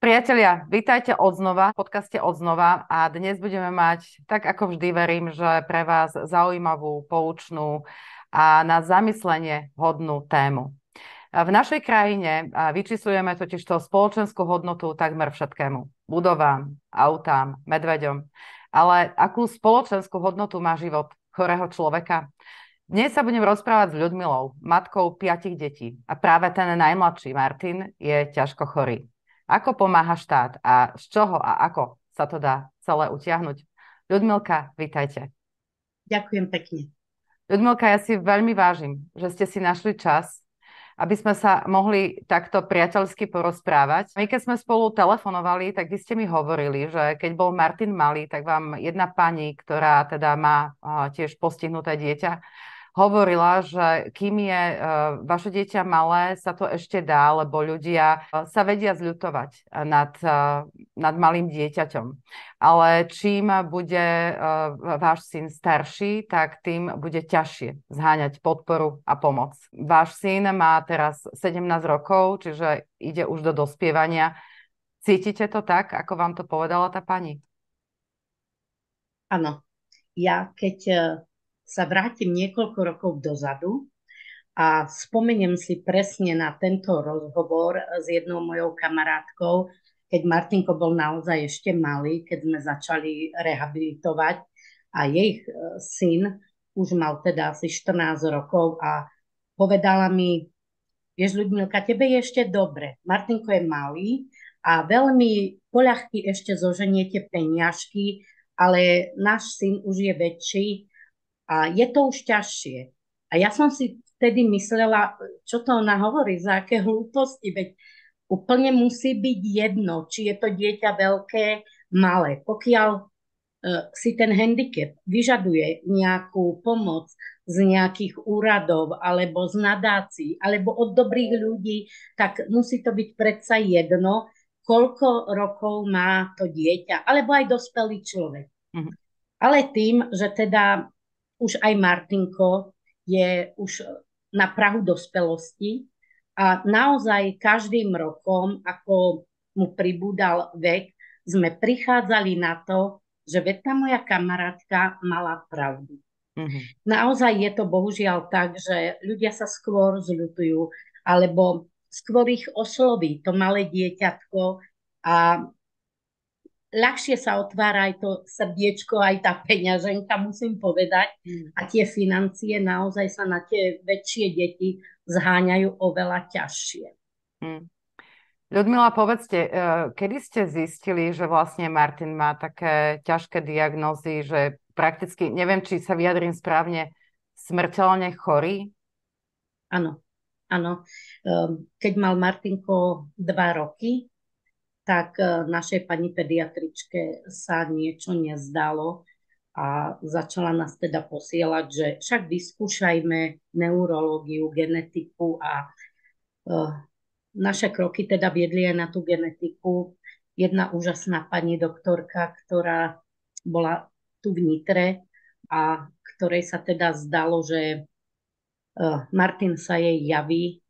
Priatelia, vítajte odznova v podcaste Odznova a dnes budeme mať, tak ako vždy verím, že pre vás zaujímavú, poučnú a na zamyslenie hodnú tému. V našej krajine vyčíslujeme totiž to spoločenskú hodnotu takmer všetkému. Budovám, autám, medveďom. Ale akú spoločenskú hodnotu má život chorého človeka? Dnes sa budem rozprávať s Ľudmilou, matkou piatich detí. A práve ten najmladší, Martin, je ťažko chorý. Ako pomáha štát a z čoho a ako sa to dá celé utiahnuť? Ľudmilka, vítajte. Ďakujem pekne. Ľudmilka, ja si veľmi vážim, že ste si našli čas, aby sme sa mohli takto priateľsky porozprávať. My keď sme spolu telefonovali, tak vy ste mi hovorili, že keď bol Martin malý, tak vám jedna pani, ktorá teda má tiež postihnuté dieťa, hovorila, že kým je uh, vaše dieťa malé, sa to ešte dá, lebo ľudia uh, sa vedia zľutovať nad, uh, nad malým dieťaťom. Ale čím bude váš syn starší, tak tým bude ťažšie zháňať podporu a pomoc. Váš syn má teraz 17 rokov, čiže ide už do dospievania. Cítite to tak, ako vám to povedala tá pani? Áno. Ja keď sa vrátim niekoľko rokov dozadu a spomeniem si presne na tento rozhovor s jednou mojou kamarátkou, keď Martinko bol naozaj ešte malý, keď sme začali rehabilitovať a jej e, syn už mal teda asi 14 rokov a povedala mi, vieš Ľudmilka, tebe je ešte dobre, Martinko je malý a veľmi poľahky ešte zoženiete peniažky, ale náš syn už je väčší a je to už ťažšie. A ja som si vtedy myslela, čo to ona hovorí, za aké hlúposti, veď úplne musí byť jedno, či je to dieťa veľké, malé. Pokiaľ uh, si ten handicap vyžaduje nejakú pomoc z nejakých úradov alebo z nadácií alebo od dobrých ľudí, tak musí to byť predsa jedno, koľko rokov má to dieťa, alebo aj dospelý človek. Mm-hmm. Ale tým, že teda už aj Martinko je už na Prahu dospelosti a naozaj každým rokom, ako mu pribúdal vek, sme prichádzali na to, že veď tá moja kamarátka mala pravdu. Mm-hmm. Naozaj je to bohužiaľ tak, že ľudia sa skôr zľutujú, alebo skôr ich osloví to malé dieťatko a ľahšie sa otvára aj to srdiečko, aj tá peňaženka, musím povedať. Mm. A tie financie naozaj sa na tie väčšie deti zháňajú oveľa ťažšie. Mm. Ľudmila, povedzte, e, kedy ste zistili, že vlastne Martin má také ťažké diagnózy, že prakticky, neviem, či sa vyjadrím správne, smrteľne chorý? Áno, áno. Ehm, keď mal Martinko dva roky, tak e, našej pani pediatričke sa niečo nezdalo a začala nás teda posielať, že však vyskúšajme neurológiu, genetiku a uh, naše kroky teda viedli aj na tú genetiku. Jedna úžasná pani doktorka, ktorá bola tu v Nitre a ktorej sa teda zdalo, že uh, Martin sa jej javí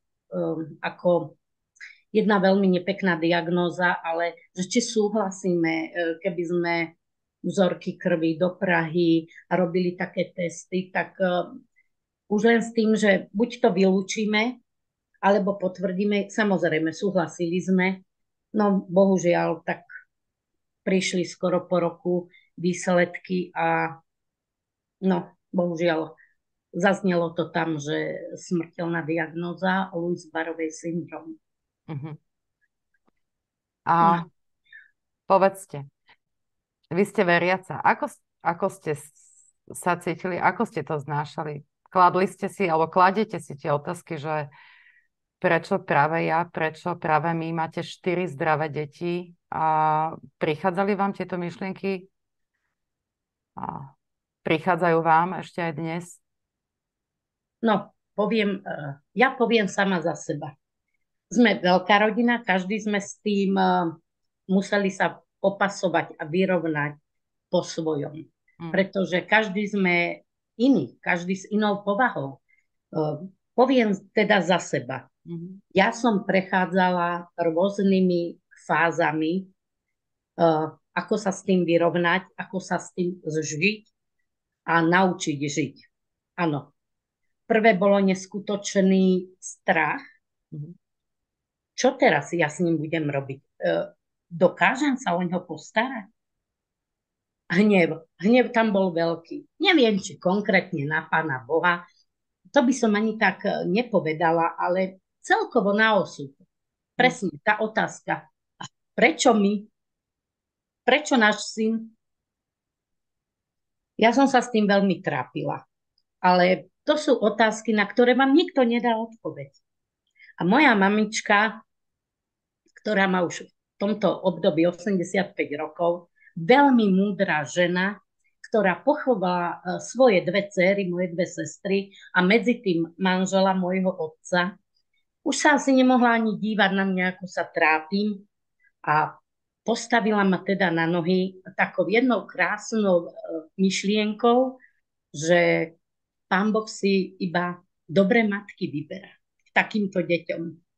ako jedna veľmi nepekná diagnóza, ale že či súhlasíme, e, keby sme vzorky krvi do Prahy a robili také testy, tak uh, už len s tým, že buď to vylúčime, alebo potvrdíme, samozrejme súhlasili sme, no bohužiaľ tak prišli skoro po roku výsledky a no bohužiaľ zaznelo to tam, že smrteľná diagnóza Louis Barovej syndrom. Uh-huh. A no. povedzte, vy ste veriaca. Ako, ako ste sa cítili, ako ste to znášali? Kladli ste si, alebo kladete si tie otázky, že prečo práve ja, prečo práve my máte štyri zdravé deti a prichádzali vám tieto myšlienky? A prichádzajú vám ešte aj dnes? No, poviem, eh, ja poviem sama za seba sme veľká rodina, každý sme s tým uh, museli sa popasovať a vyrovnať po svojom. Mm. Pretože každý sme iný, každý s inou povahou. Uh, poviem teda za seba. Mm. Ja som prechádzala rôznymi fázami, uh, ako sa s tým vyrovnať, ako sa s tým zžiť a naučiť žiť. Áno. Prvé bolo neskutočný strach. Čo teraz ja s ním budem robiť? Uh, dokážem sa o neho postarať? Hnev. Hnev tam bol veľký. Neviem, či konkrétne na Pána Boha. To by som ani tak e, nepovedala, ale celkovo na osud. Presne tá otázka. Prečo my? Prečo náš syn? Ja som sa s tým veľmi trápila. Ale to sú otázky, na ktoré vám nikto nedá odpoveď. A moja mamička, ktorá má už tomto období 85 rokov, veľmi múdra žena, ktorá pochovala e, svoje dve céry, moje dve sestry a medzi tým manžela môjho otca. Už sa asi nemohla ani dívať na mňa, ako sa trápim a postavila ma teda na nohy takou jednou krásnou e, myšlienkou, že pán Boh si iba dobré matky vyberá takýmto deťom.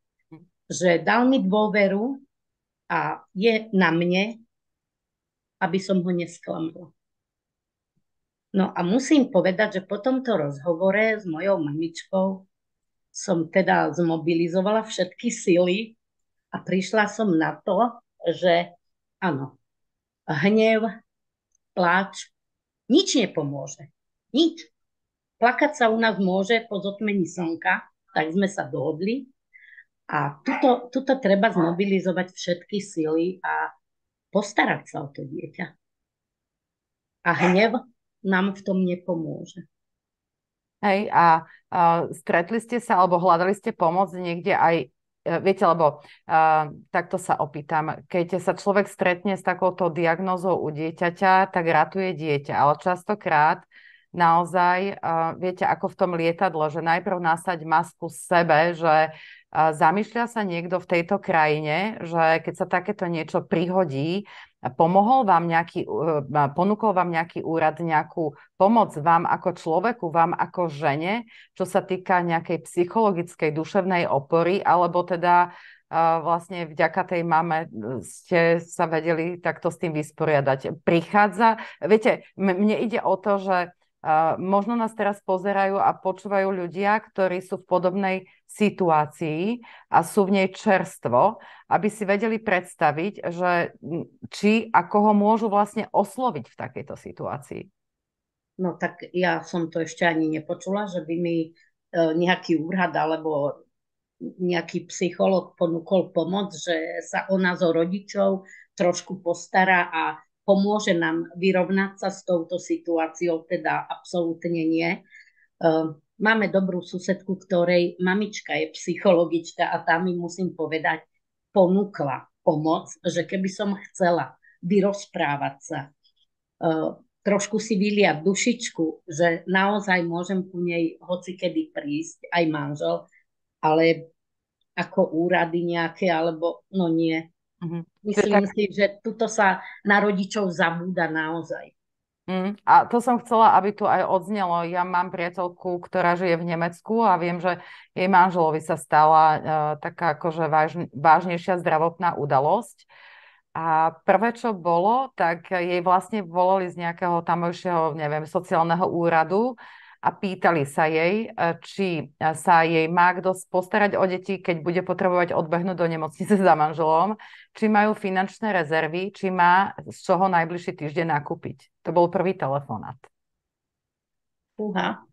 Že dal mi dôveru, a je na mne, aby som ho nesklamala. No a musím povedať, že po tomto rozhovore s mojou mamičkou som teda zmobilizovala všetky sily a prišla som na to, že áno, hnev, pláč, nič nepomôže. Nič. Plakať sa u nás môže po zotmení slnka, tak sme sa dohodli. A tuto, tuto treba zmobilizovať všetky sily a postarať sa o to dieťa. A hnev nám v tom nepomôže. Hej, a, a stretli ste sa, alebo hľadali ste pomoc niekde aj, e, viete, lebo a, takto sa opýtam, keď sa človek stretne s takouto diagnózou u dieťaťa, tak ratuje dieťa, ale častokrát naozaj, uh, viete, ako v tom lietadle, že najprv nasať masku sebe, že Zamýšľa sa niekto v tejto krajine, že keď sa takéto niečo prihodí, pomohol vám nejaký, e, ponúkol vám nejaký úrad nejakú pomoc vám ako človeku, vám ako žene, čo sa týka nejakej psychologickej, duševnej opory, alebo teda vlastne vďaka tej mame ste sa vedeli takto s tým vysporiadať. Prichádza, viete, mne ide o to, že možno nás teraz pozerajú a počúvajú ľudia, ktorí sú v podobnej situácii a sú v nej čerstvo, aby si vedeli predstaviť, že či a koho môžu vlastne osloviť v takejto situácii. No tak ja som to ešte ani nepočula, že by mi e, nejaký úrad alebo nejaký psycholog ponúkol pomoc, že sa o nás, o rodičov trošku postará a pomôže nám vyrovnať sa s touto situáciou, teda absolútne nie. Ehm, máme dobrú susedku, ktorej mamička je psychologička a tá mi musím povedať, ponúkla pomoc, že keby som chcela vyrozprávať sa, ehm, trošku si vyliať dušičku, že naozaj môžem ku nej hoci kedy prísť, aj manžel, ale ako úrady nejaké, alebo no nie, Mm-hmm. Myslím tak... si, že tuto sa na rodičov zabúda naozaj. Mm, a to som chcela, aby tu aj odznelo. Ja mám priateľku, ktorá žije v Nemecku a viem, že jej manželovi sa stala uh, taká akože váž, vážnejšia zdravotná udalosť. A prvé, čo bolo, tak jej vlastne volali z nejakého tamojšieho, neviem, sociálneho úradu a pýtali sa jej, e, či sa jej má kto postarať o deti, keď bude potrebovať odbehnúť do nemocnice za manželom, či majú finančné rezervy, či má z čoho najbližší týždeň nakúpiť. To bol prvý telefonát. Uha,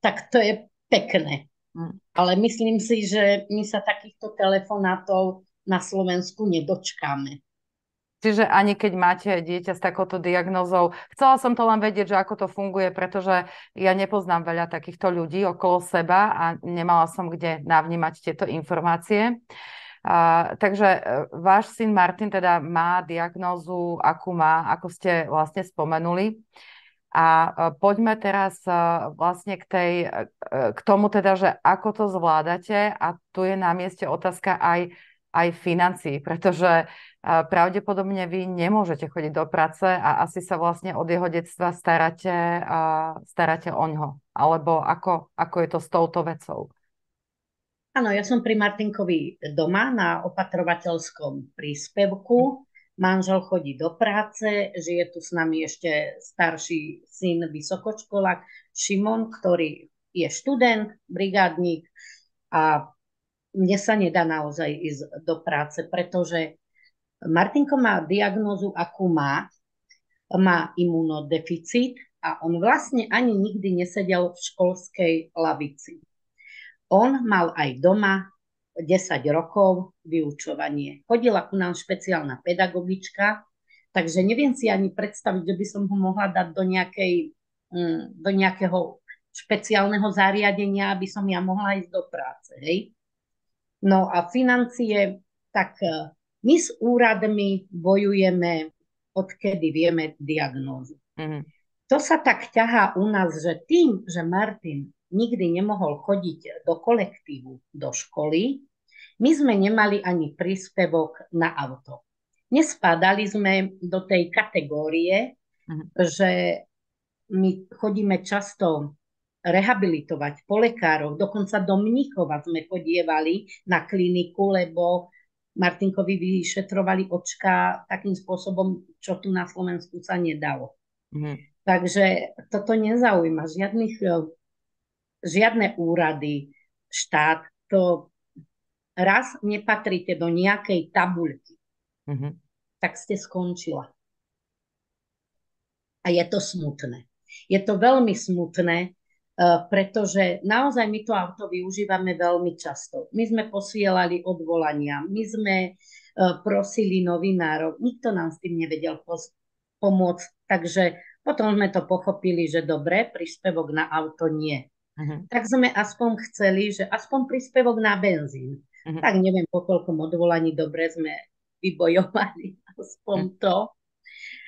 tak to je pekné. Hm. Ale myslím si, že my sa takýchto telefonátov na Slovensku nedočkáme. Čiže ani keď máte dieťa s takouto diagnozou, chcela som to len vedieť, že ako to funguje, pretože ja nepoznám veľa takýchto ľudí okolo seba a nemala som kde navnímať tieto informácie. Uh, takže uh, váš syn Martin teda má diagnózu, akú má, ako ste vlastne spomenuli. A uh, poďme teraz uh, vlastne k, tej, k tomu teda, že ako to zvládate a tu je na mieste otázka aj aj financií, pretože pravdepodobne vy nemôžete chodiť do práce a asi sa vlastne od jeho detstva staráte, staráte o ňo. Alebo ako, ako je to s touto vecou? Áno, ja som pri Martinkovi doma na opatrovateľskom príspevku. Manžel chodí do práce, žije tu s nami ešte starší syn vysokoškolák Šimon, ktorý je študent, brigádnik a mne sa nedá naozaj ísť do práce, pretože Martinko má diagnózu, akú má. Má imunodeficit a on vlastne ani nikdy nesedel v školskej lavici. On mal aj doma 10 rokov vyučovanie. Chodila ku nám špeciálna pedagogička, takže neviem si ani predstaviť, že by som ho mohla dať do, nejakej, mm, do nejakého špeciálneho zariadenia, aby som ja mohla ísť do práce. Hej? No a financie, tak e, my s úradmi bojujeme, odkedy vieme diagnózu. Mm-hmm. To sa tak ťahá u nás, že tým, že Martin nikdy nemohol chodiť do kolektívu, do školy, my sme nemali ani príspevok na auto. Nespadali sme do tej kategórie, uh-huh. že my chodíme často rehabilitovať po lekároch, dokonca do Mnichova sme chodievali na kliniku, lebo Martinkovi vyšetrovali očka takým spôsobom, čo tu na Slovensku sa nedalo. Uh-huh. Takže toto nezaujíma žiadnych žiadne úrady, štát, to raz nepatríte do nejakej tabuľky, mm-hmm. tak ste skončila. A je to smutné. Je to veľmi smutné, pretože naozaj my to auto využívame veľmi často. My sme posielali odvolania, my sme uh, prosili novinárov, nikto nám s tým nevedel pomôcť, takže potom sme to pochopili, že dobre, príspevok na auto nie. Uh-huh. Tak sme aspoň chceli, že aspoň príspevok na benzín. Uh-huh. Tak neviem, po koľkom odvolaní dobre sme vybojovali aspoň uh-huh. to.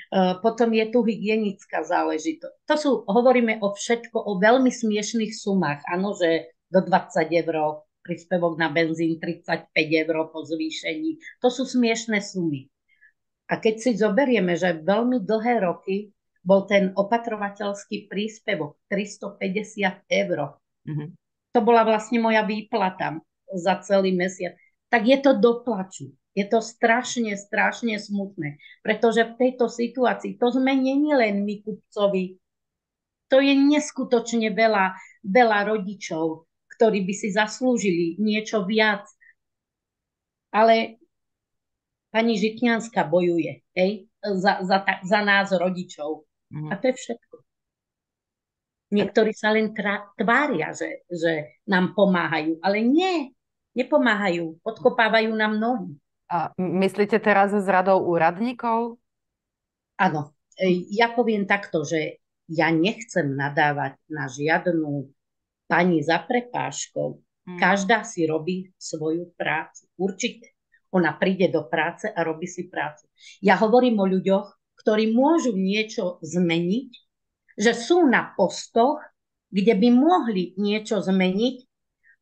Uh, potom je tu hygienická záležitosť. To sú, hovoríme o všetko, o veľmi smiešných sumách. Áno, že do 20 eur príspevok na benzín, 35 eur po zvýšení. To sú smiešné sumy. A keď si zoberieme, že veľmi dlhé roky bol ten opatrovateľský príspevok 350 eur. Mm-hmm. To bola vlastne moja výplata za celý mesiac. Tak je to doplaču. Je to strašne, strašne smutné. Pretože v tejto situácii, to sme není len my kupcovi, to je neskutočne veľa, veľa rodičov, ktorí by si zaslúžili niečo viac. Ale pani Žitňanská bojuje hej, za, za, za nás rodičov. Mm. A to je všetko. Niektorí sa len tra- tvária, že, že nám pomáhajú, ale nie, nepomáhajú, podkopávajú nám nohy. A myslíte teraz s radou úradníkov? Áno, e, ja poviem takto, že ja nechcem nadávať na žiadnu pani za prepáškou. Hmm. Každá si robí svoju prácu. Určite. Ona príde do práce a robí si prácu. Ja hovorím o ľuďoch, ktorí môžu niečo zmeniť, že sú na postoch, kde by mohli niečo zmeniť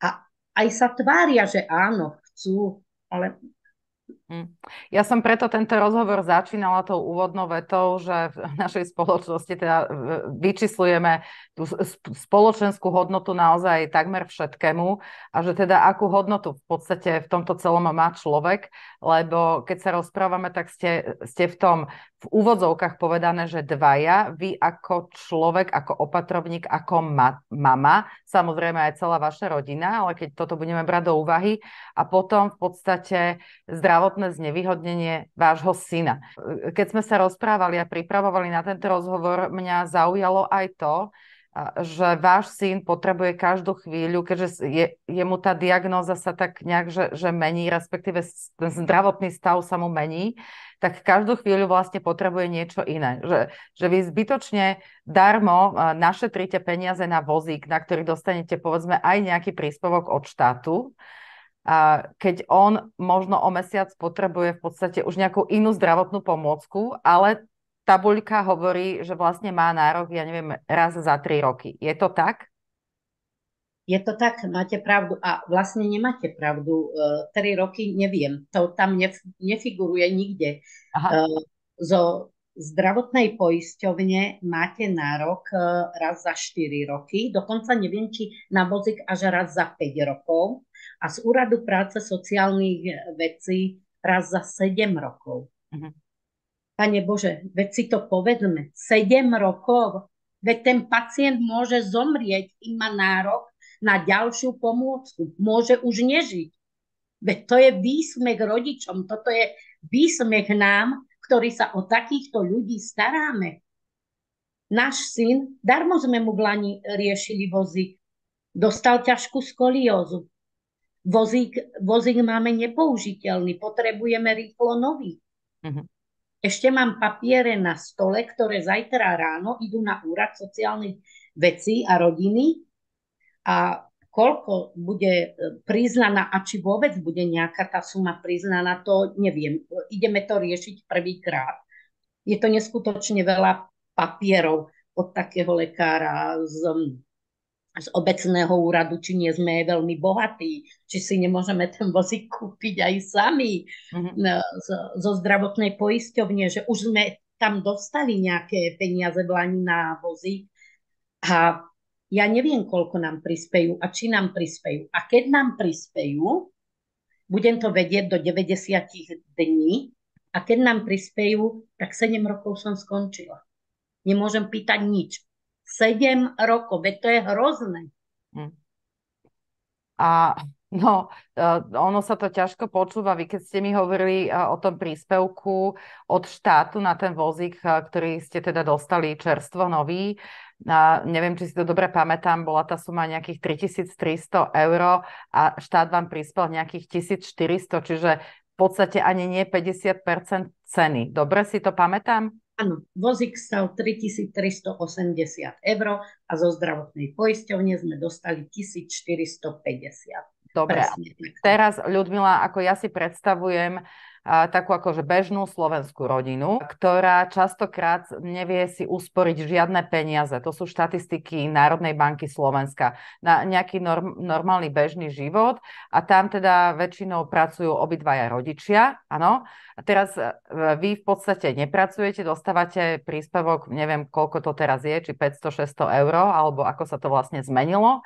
a aj sa tvária, že áno, chcú, ale. Ja som preto tento rozhovor začínala tou úvodnou vetou, že v našej spoločnosti teda vyčíslujeme tú spoločenskú hodnotu naozaj takmer všetkému a že teda akú hodnotu v podstate v tomto celom má človek, lebo keď sa rozprávame, tak ste, ste v tom v úvodzovkách povedané, že dvaja, vy ako človek, ako opatrovník, ako ma- mama, samozrejme aj celá vaša rodina, ale keď toto budeme brať do úvahy a potom v podstate zdravotné znevýhodnenie vášho syna. Keď sme sa rozprávali a pripravovali na tento rozhovor, mňa zaujalo aj to, že váš syn potrebuje každú chvíľu, keďže je, je mu tá diagnóza sa tak nejak, že, že mení, respektíve ten zdravotný stav sa mu mení, tak každú chvíľu vlastne potrebuje niečo iné. Že, že vy zbytočne darmo našetríte peniaze na vozík, na ktorý dostanete povedzme aj nejaký príspevok od štátu, a keď on možno o mesiac potrebuje v podstate už nejakú inú zdravotnú pomôcku, ale tabuľka hovorí, že vlastne má nárok, ja neviem, raz za tri roky. Je to tak? Je to tak, máte pravdu. A vlastne nemáte pravdu. Uh, tri roky neviem. To tam nef- nefiguruje nikde. Aha. Uh, zo zdravotnej poisťovne máte nárok e, raz za 4 roky, dokonca neviem, či na vozík až raz za 5 rokov a z Úradu práce sociálnych vecí raz za 7 rokov. Uh-huh. Pane Bože, veď si to povedzme, 7 rokov, veď ten pacient môže zomrieť, im má nárok na ďalšiu pomôcku, môže už nežiť. Veď to je výsmech rodičom, toto je výsmech nám, ktorí sa o takýchto ľudí staráme. Náš syn, darmo sme mu v Lani riešili vozík, dostal ťažkú skoliózu. Vozík, vozík máme nepoužiteľný, potrebujeme rýchlo nový. Uh-huh. Ešte mám papiere na stole, ktoré zajtra ráno idú na úrad sociálnych vecí a rodiny a koľko bude e, priznaná a či vôbec bude nejaká tá suma priznaná, to neviem. Ideme to riešiť prvýkrát. Je to neskutočne veľa papierov od takého lekára z, z obecného úradu, či nie sme veľmi bohatí, či si nemôžeme ten vozík kúpiť aj sami mm-hmm. zo zdravotnej poisťovne, že už sme tam dostali nejaké peniaze v Lani na vozík a ja neviem, koľko nám prispejú a či nám prispejú. A keď nám prispejú, budem to vedieť do 90 dní a keď nám prispejú, tak 7 rokov som skončila. Nemôžem pýtať nič. 7 rokov, veď to je hrozné. Hm. A no, e, ono sa to ťažko počúva. Vy keď ste mi hovorili e, o tom príspevku od štátu na ten vozík, e, ktorý ste teda dostali čerstvo nový, a neviem, či si to dobre pamätám, bola tá suma nejakých 3300 eur a štát vám prispel nejakých 1400, čiže v podstate ani nie 50% ceny. Dobre si to pamätám? Áno, vozík stal 3380 eur a zo zdravotnej poisťovne sme dostali 1450. Dobre, teraz Ľudmila, ako ja si predstavujem, takú akože bežnú slovenskú rodinu, ktorá častokrát nevie si usporiť žiadne peniaze. To sú štatistiky Národnej banky Slovenska na nejaký norm, normálny bežný život a tam teda väčšinou pracujú obidvaja rodičia, áno. A teraz e, vy v podstate nepracujete, dostávate príspevok, neviem koľko to teraz je, či 500-600 eur, alebo ako sa to vlastne zmenilo.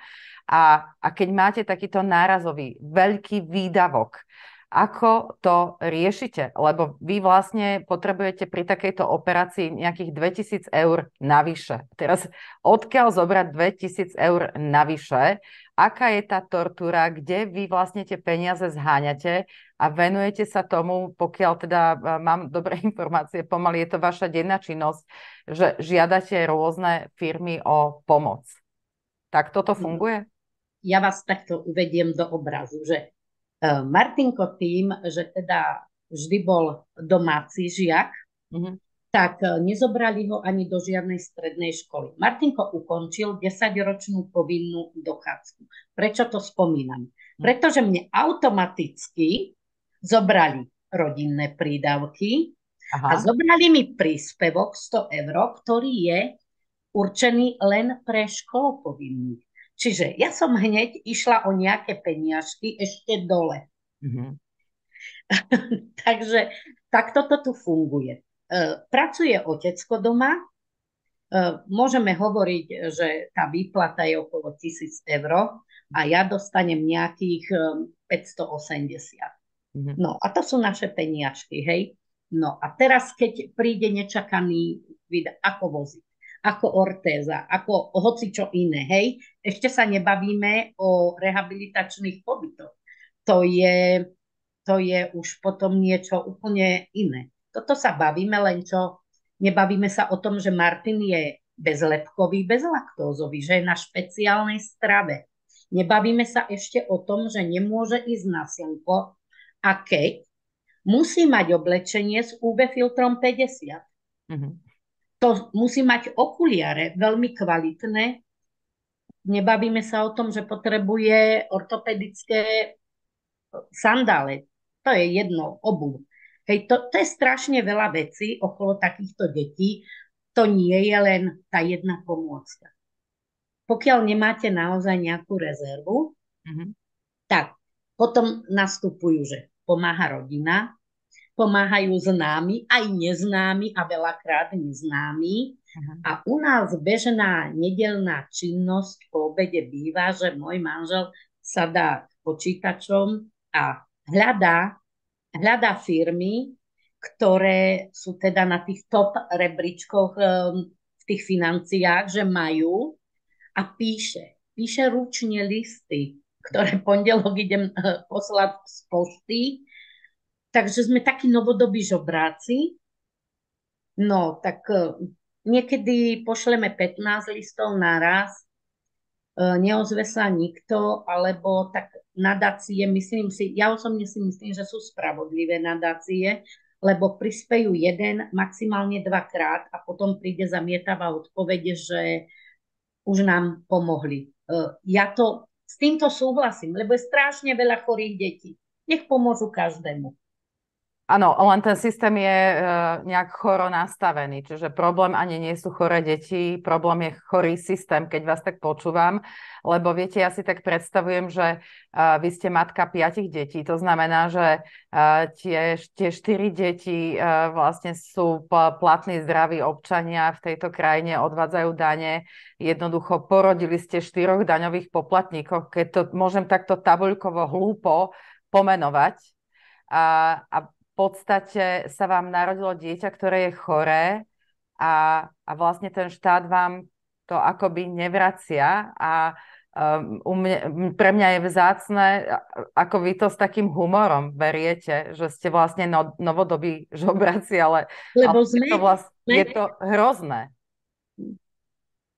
A, a keď máte takýto nárazový veľký výdavok, ako to riešite? Lebo vy vlastne potrebujete pri takejto operácii nejakých 2000 eur navyše. Teraz odkiaľ zobrať 2000 eur navyše? Aká je tá tortúra? Kde vy vlastne tie peniaze zháňate a venujete sa tomu, pokiaľ teda e, mám dobré informácie, pomaly je to vaša denná činnosť, že žiadate rôzne firmy o pomoc. Tak toto funguje? Ja vás takto uvediem do obrazu, že Martinko tým, že teda vždy bol domáci žiak, mm-hmm. tak eh, nezobrali ho ani do žiadnej strednej školy. Martinko ukončil 10-ročnú povinnú dochádzku. Prečo to spomínam? Mm-hmm. Pretože mne automaticky zobrali rodinné prídavky Aha. a zobrali mi príspevok 100 eur, ktorý je určený len pre školopovinných. Čiže ja som hneď išla o nejaké peniažky ešte dole. Mm-hmm. Takže takto to tu funguje. E, pracuje otecko doma, e, môžeme hovoriť, že tá výplata je okolo 1000 eur a ja dostanem nejakých 580. Mm-hmm. No a to sú naše peniažky, hej. No a teraz, keď príde nečakaný vid, ako voziť ako ortéza, ako hoci čo iné, hej. Ešte sa nebavíme o rehabilitačných pobytoch. To je, to je už potom niečo úplne iné. Toto sa bavíme, len čo nebavíme sa o tom, že Martin je bezlepkový, bezlaktózový, že je na špeciálnej strave. Nebavíme sa ešte o tom, že nemôže ísť na slnko a keď musí mať oblečenie s UV filtrom 50. Mm-hmm to musí mať okuliare veľmi kvalitné. Nebavíme sa o tom, že potrebuje ortopedické sandále. To je jedno, obu. Hej, to, to je strašne veľa vecí okolo takýchto detí. To nie je len tá jedna pomôcka. Pokiaľ nemáte naozaj nejakú rezervu, mm-hmm. tak potom nastupujú, že pomáha rodina, pomáhajú známi, aj neznámi a veľakrát neznámi. Uh-huh. A u nás bežná nedelná činnosť po obede býva, že môj manžel sa dá počítačom a hľadá, hľadá firmy, ktoré sú teda na tých top rebríčkoch um, v tých financiách, že majú a píše. Píše ručne listy, ktoré pondelok idem uh, poslať z pošty Takže sme takí novodobí žobráci. No, tak uh, niekedy pošleme 15 listov naraz, uh, neozve sa nikto, alebo tak nadácie, myslím si, ja osobne si myslím, že sú spravodlivé nadácie, lebo prispejú jeden, maximálne dvakrát a potom príde zamietavá odpovede, že už nám pomohli. Uh, ja to s týmto súhlasím, lebo je strašne veľa chorých detí. Nech pomôžu každému. Áno, len ten systém je e, nejak choro nastavený, čiže problém ani nie sú choré deti, problém je chorý systém, keď vás tak počúvam, lebo viete, ja si tak predstavujem, že e, vy ste matka piatich detí, to znamená, že e, tie, tie štyri deti vlastne sú platní zdraví občania v tejto krajine, odvádzajú dane, jednoducho porodili ste štyroch daňových poplatníkov, keď to môžem takto tabuľkovo hlúpo pomenovať, a, a podstate sa vám narodilo dieťa, ktoré je choré a, a vlastne ten štát vám to akoby nevracia a um, u mne, pre mňa je vzácne, ako vy to s takým humorom beriete, že ste vlastne no, novodobí žobraci, ale, Lebo ale sme, je, to vlast, je to hrozné.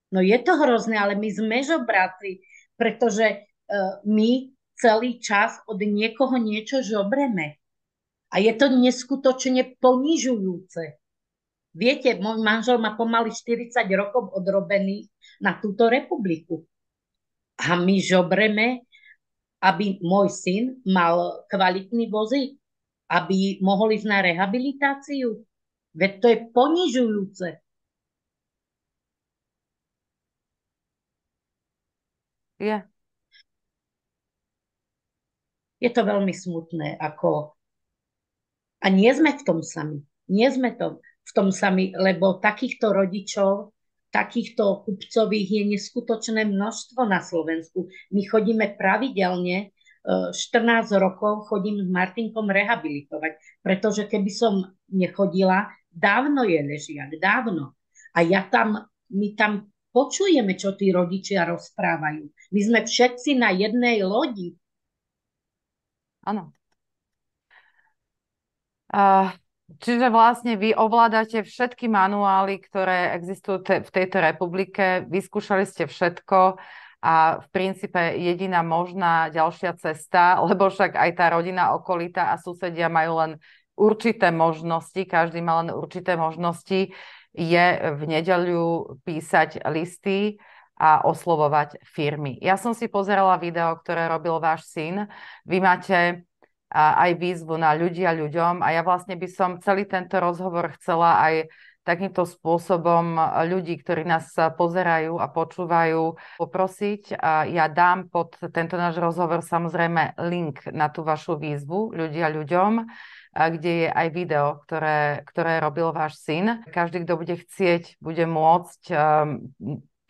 No je to hrozné, ale my sme žobraci, pretože uh, my celý čas od niekoho niečo žobreme. A je to neskutočne ponižujúce. Viete, môj manžel má pomaly 40 rokov odrobený na túto republiku. A my žobreme, aby môj syn mal kvalitný vozík, aby mohol ísť na rehabilitáciu. Veď to je ponižujúce. Je. Je to veľmi smutné, ako a nie sme v tom sami. Nie sme to, v tom sami, lebo takýchto rodičov, takýchto kupcových je neskutočné množstvo na Slovensku. My chodíme pravidelne, 14 e, rokov chodím s Martinkom rehabilitovať, pretože keby som nechodila, dávno je ležiak, dávno. A ja tam, my tam počujeme, čo tí rodičia rozprávajú. My sme všetci na jednej lodi. Áno. Čiže vlastne vy ovládate všetky manuály, ktoré existujú te- v tejto republike, vyskúšali ste všetko a v princípe jediná možná ďalšia cesta, lebo však aj tá rodina okolita a susedia majú len určité možnosti, každý má len určité možnosti, je v nedeľu písať listy a oslovovať firmy. Ja som si pozerala video, ktoré robil váš syn. Vy máte a aj výzvu na ľudí a ľuďom. A ja vlastne by som celý tento rozhovor chcela aj takýmto spôsobom ľudí, ktorí nás pozerajú a počúvajú, poprosiť. A ja dám pod tento náš rozhovor samozrejme link na tú vašu výzvu ľudia ľuďom, kde je aj video, ktoré, ktoré robil váš syn. Každý, kto bude chcieť, bude môcť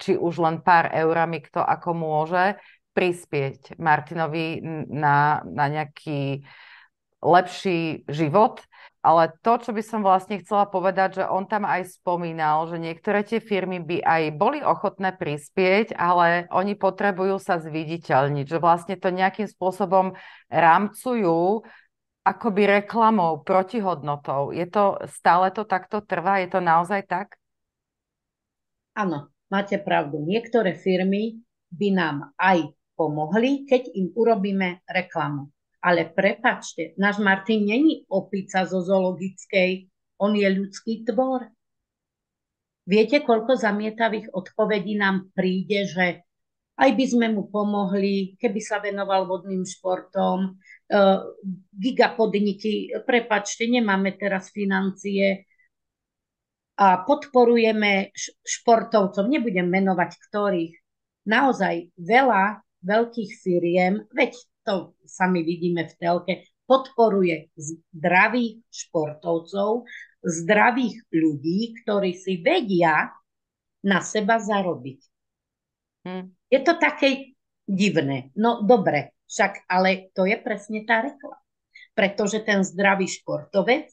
či už len pár eurami, kto ako môže, prispieť Martinovi na, na nejaký lepší život. Ale to, čo by som vlastne chcela povedať, že on tam aj spomínal, že niektoré tie firmy by aj boli ochotné prispieť, ale oni potrebujú sa zviditeľniť, že vlastne to nejakým spôsobom rámcujú akoby reklamou, protihodnotou. Je to, stále to takto trvá? Je to naozaj tak? Áno, máte pravdu. Niektoré firmy by nám aj pomohli, keď im urobíme reklamu. Ale prepačte, náš Martin není opica zo zoologickej, on je ľudský tvor. Viete, koľko zamietavých odpovedí nám príde, že aj by sme mu pomohli, keby sa venoval vodným športom, uh, gigapodniky, prepačte, nemáme teraz financie a podporujeme športovcov, nebudem menovať ktorých, naozaj veľa veľkých firiem, veď to sami vidíme v telke, podporuje zdravých športovcov, zdravých ľudí, ktorí si vedia na seba zarobiť. Hmm. Je to také divné. No dobre, však ale to je presne tá reklama. Pretože ten zdravý športovec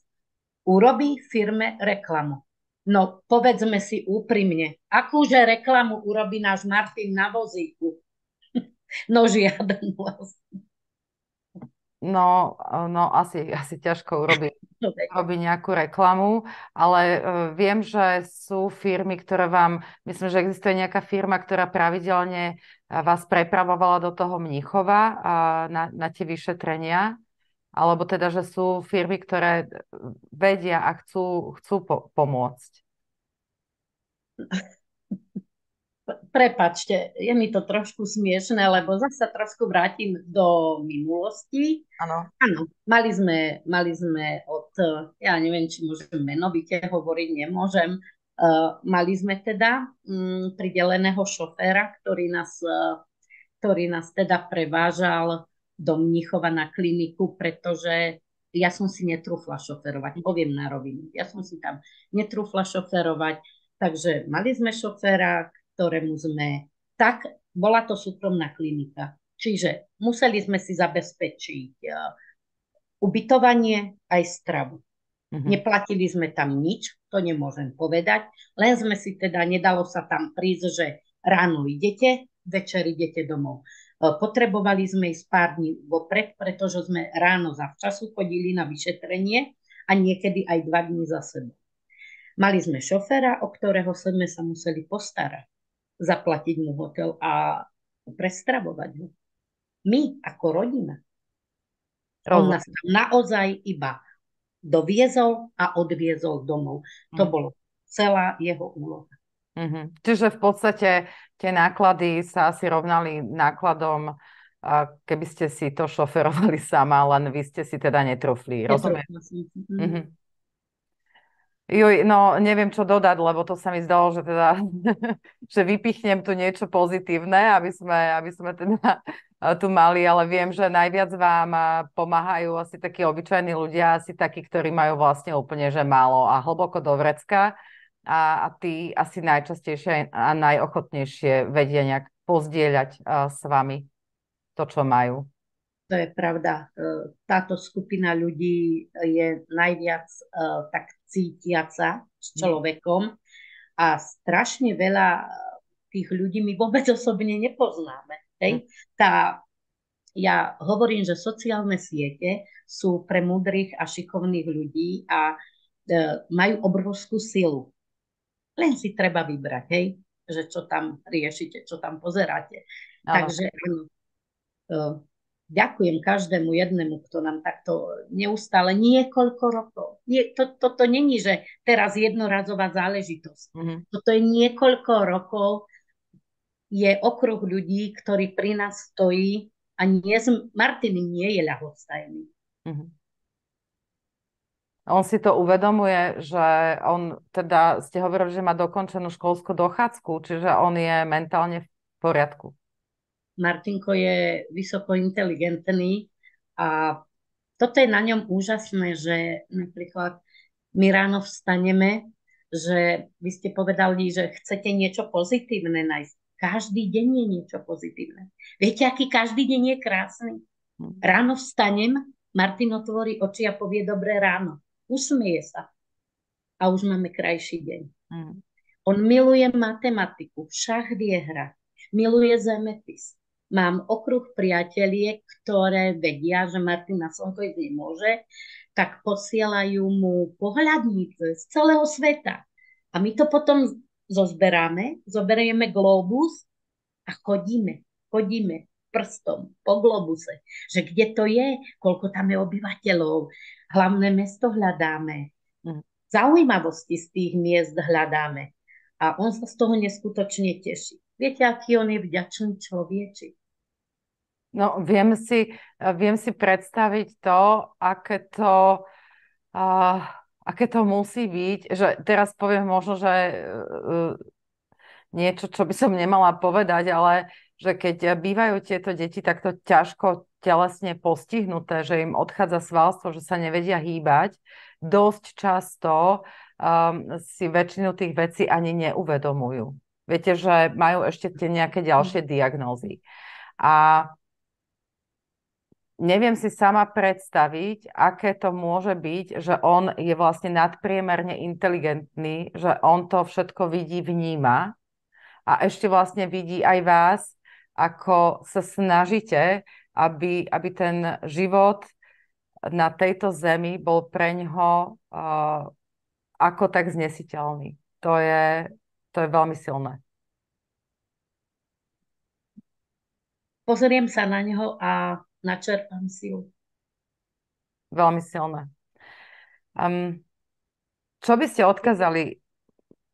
urobí firme reklamu. No povedzme si úprimne, akúže reklamu urobí náš Martin na vozíku? No žiaden vlastne. No, no asi, asi ťažko urobiť, urobiť nejakú reklamu, ale uh, viem, že sú firmy, ktoré vám, myslím, že existuje nejaká firma, ktorá pravidelne vás prepravovala do toho Mníchova uh, na, na tie vyšetrenia, alebo teda, že sú firmy, ktoré vedia a chcú, chcú po, pomôcť. Prepačte, je mi to trošku smiešné, lebo zase trošku vrátim do minulosti. Áno. Áno, mali sme, mali sme od, ja neviem, či môžem menovite hovoriť, nemôžem, uh, mali sme teda um, prideleného šoféra, ktorý nás, uh, ktorý nás teda prevážal do Mnichova na kliniku, pretože ja som si netrúfla šoferovať, poviem na rovinu. Ja som si tam netrúfla šoferovať, takže mali sme šoféra, ktorému sme... Tak, bola to súkromná klinika. Čiže museli sme si zabezpečiť uh, ubytovanie aj stravu. Uh-huh. Neplatili sme tam nič, to nemôžem povedať, len sme si teda, nedalo sa tam prísť, že ráno idete, večer idete domov. Uh, potrebovali sme ísť pár dní vopred, pretože sme ráno zavčasu chodili na vyšetrenie a niekedy aj dva dní za sebou. Mali sme šoféra, o ktorého sme sa museli postarať zaplatiť mu hotel a prestravovať ho. My ako rodina. On nás tam naozaj iba doviezol a odviezol domov. To mm. bolo celá jeho úloha. Mm-hmm. Čiže v podstate tie náklady sa asi rovnali nákladom, keby ste si to šoferovali sama, len vy ste si teda netrofli. Rozumiem? Mm-hmm. Juj, no neviem, čo dodať, lebo to sa mi zdalo, že teda, že vypichnem tu niečo pozitívne, aby sme, aby sme teda tu mali, ale viem, že najviac vám pomáhajú asi takí obyčajní ľudia, asi takí, ktorí majú vlastne úplne, že málo a hlboko do vrecka a, a tí asi najčastejšie a najochotnejšie vedia nejak pozdieľať s vami to, čo majú. To je pravda. E, táto skupina ľudí je najviac e, tak cítiaca s mhm. človekom a strašne veľa tých ľudí my vôbec osobne nepoznáme. Hej? Mhm. Tá, ja hovorím, že sociálne siete sú pre múdrych a šikovných ľudí a e, majú obrovskú silu. Len si treba vybrať, hej? že čo tam riešite, čo tam pozeráte. Áno. Takže e, ďakujem každému jednému, kto nám takto neustále niekoľko rokov. Nie, to, toto není, že teraz jednorazová záležitosť. Mm-hmm. Toto je niekoľko rokov, je okruh ľudí, ktorý pri nás stojí a nie, Martin nie je ľahostajný. Mm-hmm. On si to uvedomuje, že on teda, ste hovorili, že má dokončenú školskú dochádzku, čiže on je mentálne v poriadku. Martinko je vysoko inteligentný a toto je na ňom úžasné, že napríklad my ráno vstaneme, že vy ste povedali, že chcete niečo pozitívne nájsť. Každý deň je niečo pozitívne. Viete, aký každý deň je krásny? Ráno vstanem, Martin otvorí oči a povie dobré ráno. Usmieje sa. A už máme krajší deň. Mm. On miluje matematiku, šach vie hrať, miluje zemepis, mám okruh priateliek, ktoré vedia, že Martina Slnko ísť nemôže, tak posielajú mu pohľadnice z celého sveta. A my to potom zozberáme, zoberieme globus a chodíme, chodíme prstom po globuse, že kde to je, koľko tam je obyvateľov, hlavné mesto hľadáme, hm. zaujímavosti z tých miest hľadáme. A on sa z toho neskutočne teší. Viete, aký on je vďačný človečik. No, viem si, viem si predstaviť to, aké to, uh, aké to musí byť, že teraz poviem možno, že uh, niečo, čo by som nemala povedať, ale že keď bývajú tieto deti takto ťažko telesne postihnuté, že im odchádza svalstvo, že sa nevedia hýbať, dosť často um, si väčšinu tých vecí ani neuvedomujú. Viete, že majú ešte tie nejaké ďalšie diagnózy. A neviem si sama predstaviť, aké to môže byť, že on je vlastne nadpriemerne inteligentný, že on to všetko vidí, vníma a ešte vlastne vidí aj vás, ako sa snažíte, aby, aby ten život na tejto zemi bol pre ňoho uh, ako tak znesiteľný. To je, to je veľmi silné. Pozriem sa na neho a načerpám silu. Veľmi silné. Um, čo by ste odkázali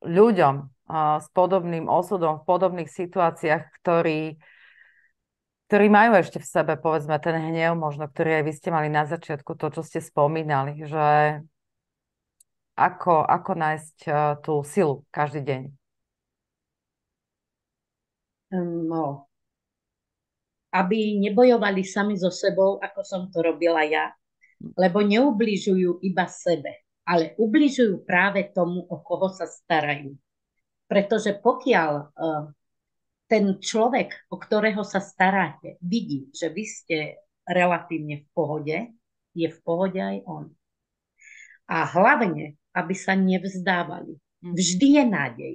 ľuďom uh, s podobným osudom, v podobných situáciách, ktorí, ktorí majú ešte v sebe, povedzme, ten hnev, možno, ktorý aj vy ste mali na začiatku, to, čo ste spomínali, že ako, ako nájsť uh, tú silu každý deň? No, aby nebojovali sami so sebou, ako som to robila ja, lebo neubližujú iba sebe, ale ubližujú práve tomu, o koho sa starajú. Pretože pokiaľ uh, ten človek, o ktorého sa staráte, vidí, že vy ste relatívne v pohode, je v pohode aj on. A hlavne, aby sa nevzdávali. Hm. Vždy je nádej.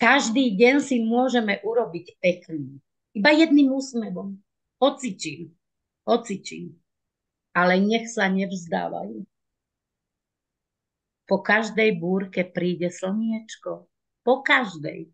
Každý deň si môžeme urobiť pekný iba jedným úsmevom. Hocičím. Hocičím. Ale nech sa nevzdávajú. Po každej búrke príde slniečko. Po každej.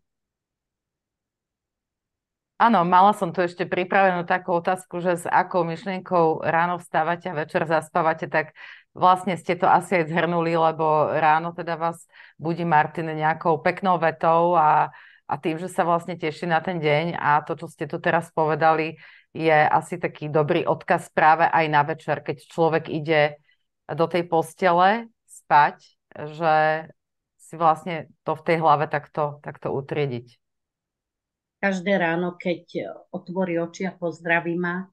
Áno, mala som tu ešte pripravenú takú otázku, že s akou myšlienkou ráno vstávate a večer zaspávate, tak vlastne ste to asi aj zhrnuli, lebo ráno teda vás budí Martin nejakou peknou vetou a a tým, že sa vlastne teší na ten deň a to, čo ste tu teraz povedali, je asi taký dobrý odkaz práve aj na večer, keď človek ide do tej postele spať, že si vlastne to v tej hlave takto, takto utriediť. Každé ráno, keď otvorí oči a pozdraví ma,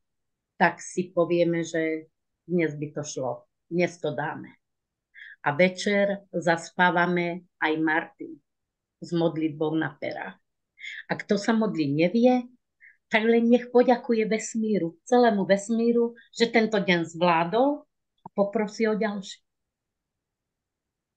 tak si povieme, že dnes by to šlo, dnes to dáme. A večer zaspávame aj Martin s modlitbou na perách. A kto sa modliť nevie, tak len nech poďakuje vesmíru, celému vesmíru, že tento deň zvládol a poprosí o ďalší.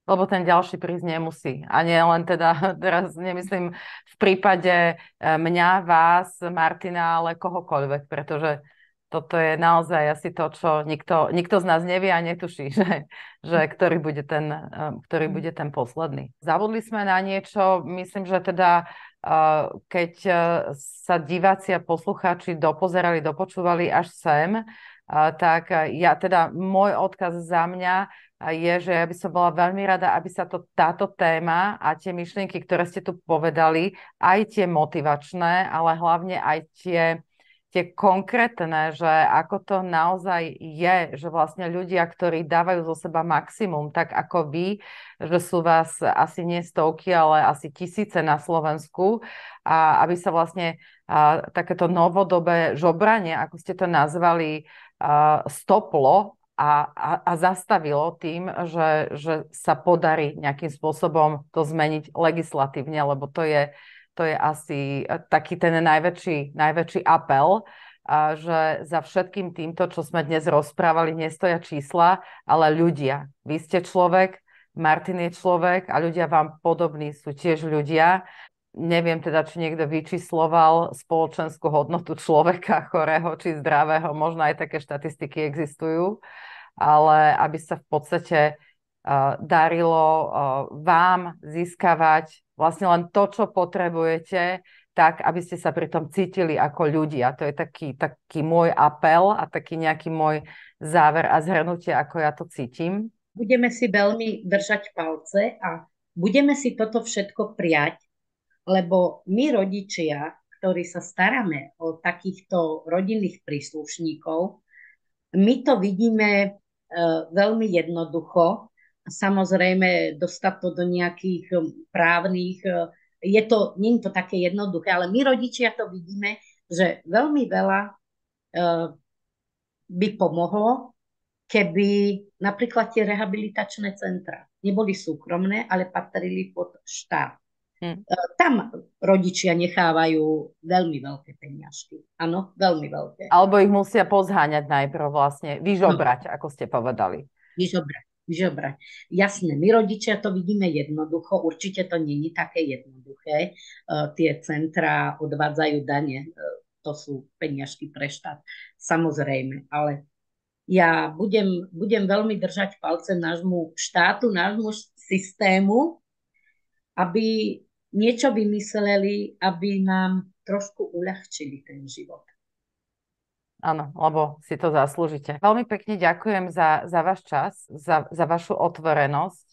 Lebo ten ďalší prísť nemusí. A nie len teda, teraz nemyslím v prípade eh, mňa, vás, Martina, ale kohokoľvek, pretože toto je naozaj asi to, čo nikto, nikto z nás nevie a netuší, že, že ktorý, bude ten, eh, ktorý mm. bude ten posledný. Zavodli sme na niečo, myslím, že teda eh, keď sa diváci a poslucháči dopozerali, dopočúvali až sem, tak ja teda môj odkaz za mňa je, že ja by som bola veľmi rada, aby sa to, táto téma a tie myšlienky, ktoré ste tu povedali, aj tie motivačné, ale hlavne aj tie tie konkrétne, že ako to naozaj je, že vlastne ľudia, ktorí dávajú zo seba maximum, tak ako vy, že sú vás asi nie stovky, ale asi tisíce na Slovensku. A aby sa vlastne a, takéto novodobé žobranie, ako ste to nazvali, a, stoplo a, a, a zastavilo tým, že, že sa podarí nejakým spôsobom to zmeniť legislatívne, lebo to je to je asi e, taký ten najväčší, najväčší apel, a že za všetkým týmto, čo sme dnes rozprávali, nestoja čísla, ale ľudia. Vy ste človek, Martin je človek a ľudia vám podobní sú tiež ľudia. Neviem teda, či niekto vyčísloval spoločenskú hodnotu človeka chorého či zdravého, možno aj také štatistiky existujú, ale aby sa v podstate darilo vám získavať vlastne len to, čo potrebujete, tak, aby ste sa pri cítili ako ľudia. To je taký, taký môj apel a taký nejaký môj záver a zhrnutie, ako ja to cítim. Budeme si veľmi držať palce a budeme si toto všetko prijať, lebo my rodičia, ktorí sa staráme o takýchto rodinných príslušníkov, my to vidíme veľmi jednoducho samozrejme dostať to do nejakých um, právnych, uh, je to, nie je to také jednoduché, ale my rodičia to vidíme, že veľmi veľa uh, by pomohlo, keby napríklad tie rehabilitačné centra neboli súkromné, ale patrili pod štát. Hmm. Tam rodičia nechávajú veľmi veľké peniažky. Áno, veľmi veľké. Alebo ich musia pozháňať najprv vlastne, vyžobrať, no. ako ste povedali. Vyžobrať, vyžobrať. Jasné, my rodičia to vidíme jednoducho, určite to není také jednoduché. Uh, tie centra odvádzajú dane, uh, to sú peniažky pre štát, samozrejme, ale ja budem, budem veľmi držať palce nášmu štátu, nášmu systému, aby niečo vymysleli, aby nám trošku uľahčili ten život. Áno, lebo si to zaslúžite. Veľmi pekne ďakujem za, za váš čas, za, za vašu otvorenosť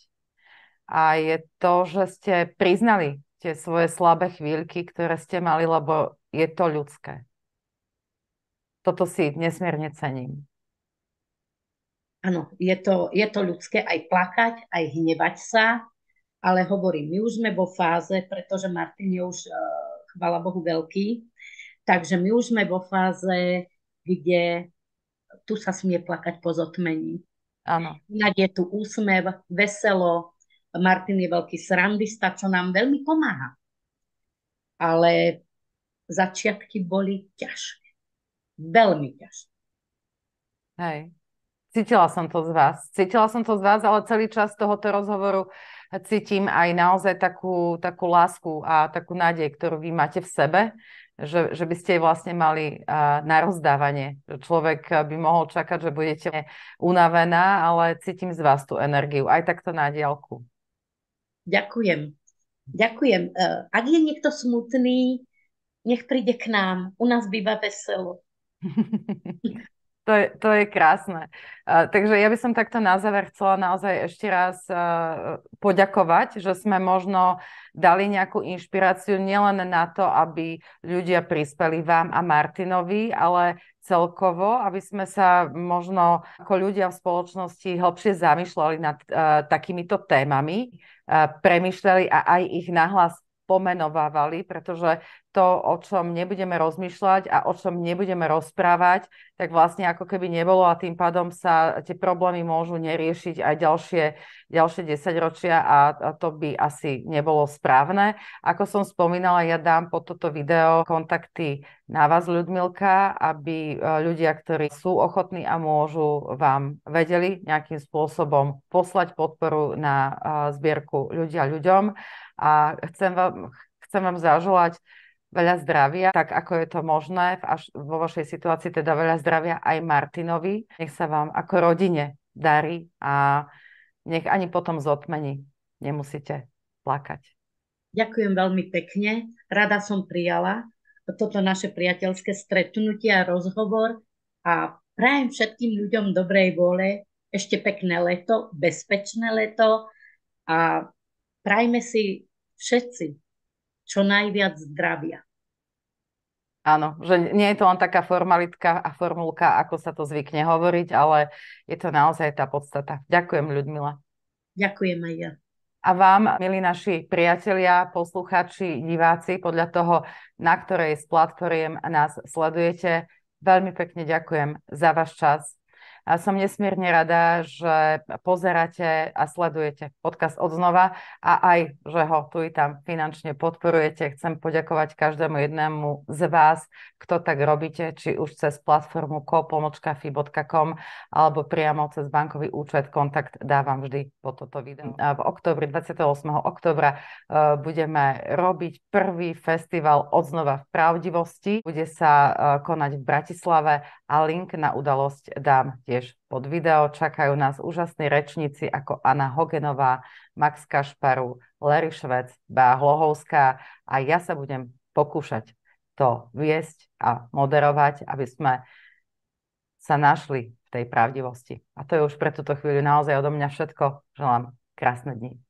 a je to, že ste priznali tie svoje slabé chvíľky, ktoré ste mali, lebo je to ľudské. Toto si nesmierne cením. Áno, je to, je to ľudské aj plakať, aj hnevať sa, ale hovorím, my už sme vo fáze, pretože Martin je už, uh, chvala Bohu, veľký, takže my už sme vo fáze, kde tu sa smie plakať po zotmení. Áno. Inak je tu úsmev, veselo, Martin je veľký srandista, čo nám veľmi pomáha. Ale začiatky boli ťažké. Veľmi ťažké. Hej. Cítila som to z vás. Cítila som to z vás, ale celý čas tohoto rozhovoru cítim aj naozaj takú, takú lásku a takú nádej, ktorú vy máte v sebe, že, že by ste vlastne mali uh, na rozdávanie. Človek by mohol čakať, že budete unavená, ale cítim z vás tú energiu, aj takto na diálku. Ďakujem. Ďakujem. Uh, ak je niekto smutný, nech príde k nám. U nás býva veselo. To je, to je krásne. Takže ja by som takto na záver chcela naozaj ešte raz poďakovať, že sme možno dali nejakú inšpiráciu nielen na to, aby ľudia prispeli vám a Martinovi, ale celkovo, aby sme sa možno ako ľudia v spoločnosti hlbšie zamýšľali nad uh, takýmito témami, premyšľali a aj ich nahlas pomenovávali, pretože to, o čom nebudeme rozmýšľať a o čom nebudeme rozprávať, tak vlastne ako keby nebolo a tým pádom sa tie problémy môžu neriešiť aj ďalšie, ďalšie desaťročia a, a to by asi nebolo správne. Ako som spomínala, ja dám po toto video kontakty na vás, Ľudmilka, aby e, ľudia, ktorí sú ochotní a môžu, vám vedeli nejakým spôsobom poslať podporu na e, zbierku ľudia ľuďom a chcem vám, chcem vám zaželať veľa zdravia, tak ako je to možné až, vo vašej situácii, teda veľa zdravia aj Martinovi. Nech sa vám ako rodine darí a nech ani potom zotmení nemusíte plakať. Ďakujem veľmi pekne. Rada som prijala toto naše priateľské stretnutie a rozhovor a prajem všetkým ľuďom dobrej vôle, ešte pekné leto, bezpečné leto a prajme si všetci čo najviac zdravia. Áno, že nie je to len taká formalitka a formulka, ako sa to zvykne hovoriť, ale je to naozaj tá podstata. Ďakujem, Ľudmila. Ďakujem aj ja. A vám, milí naši priatelia, poslucháči, diváci, podľa toho, na ktorej z platformiem nás sledujete, veľmi pekne ďakujem za váš čas, a som nesmierne rada, že pozeráte a sledujete podcast odznova a aj, že ho tu i tam finančne podporujete. Chcem poďakovať každému jednému z vás, kto tak robíte, či už cez platformu kopomočkafi.com alebo priamo cez bankový účet. Kontakt dávam vždy po toto video. V oktobri, 28. oktobra e, budeme robiť prvý festival odznova v pravdivosti. Bude sa e, konať v Bratislave a link na udalosť dám tiež tiež pod video. Čakajú nás úžasní rečníci ako Anna Hogenová, Max Kašparu, Larry Švec, Bea Hlohovská a ja sa budem pokúšať to viesť a moderovať, aby sme sa našli v tej pravdivosti. A to je už pre túto chvíľu naozaj odo mňa všetko. Želám krásne dni.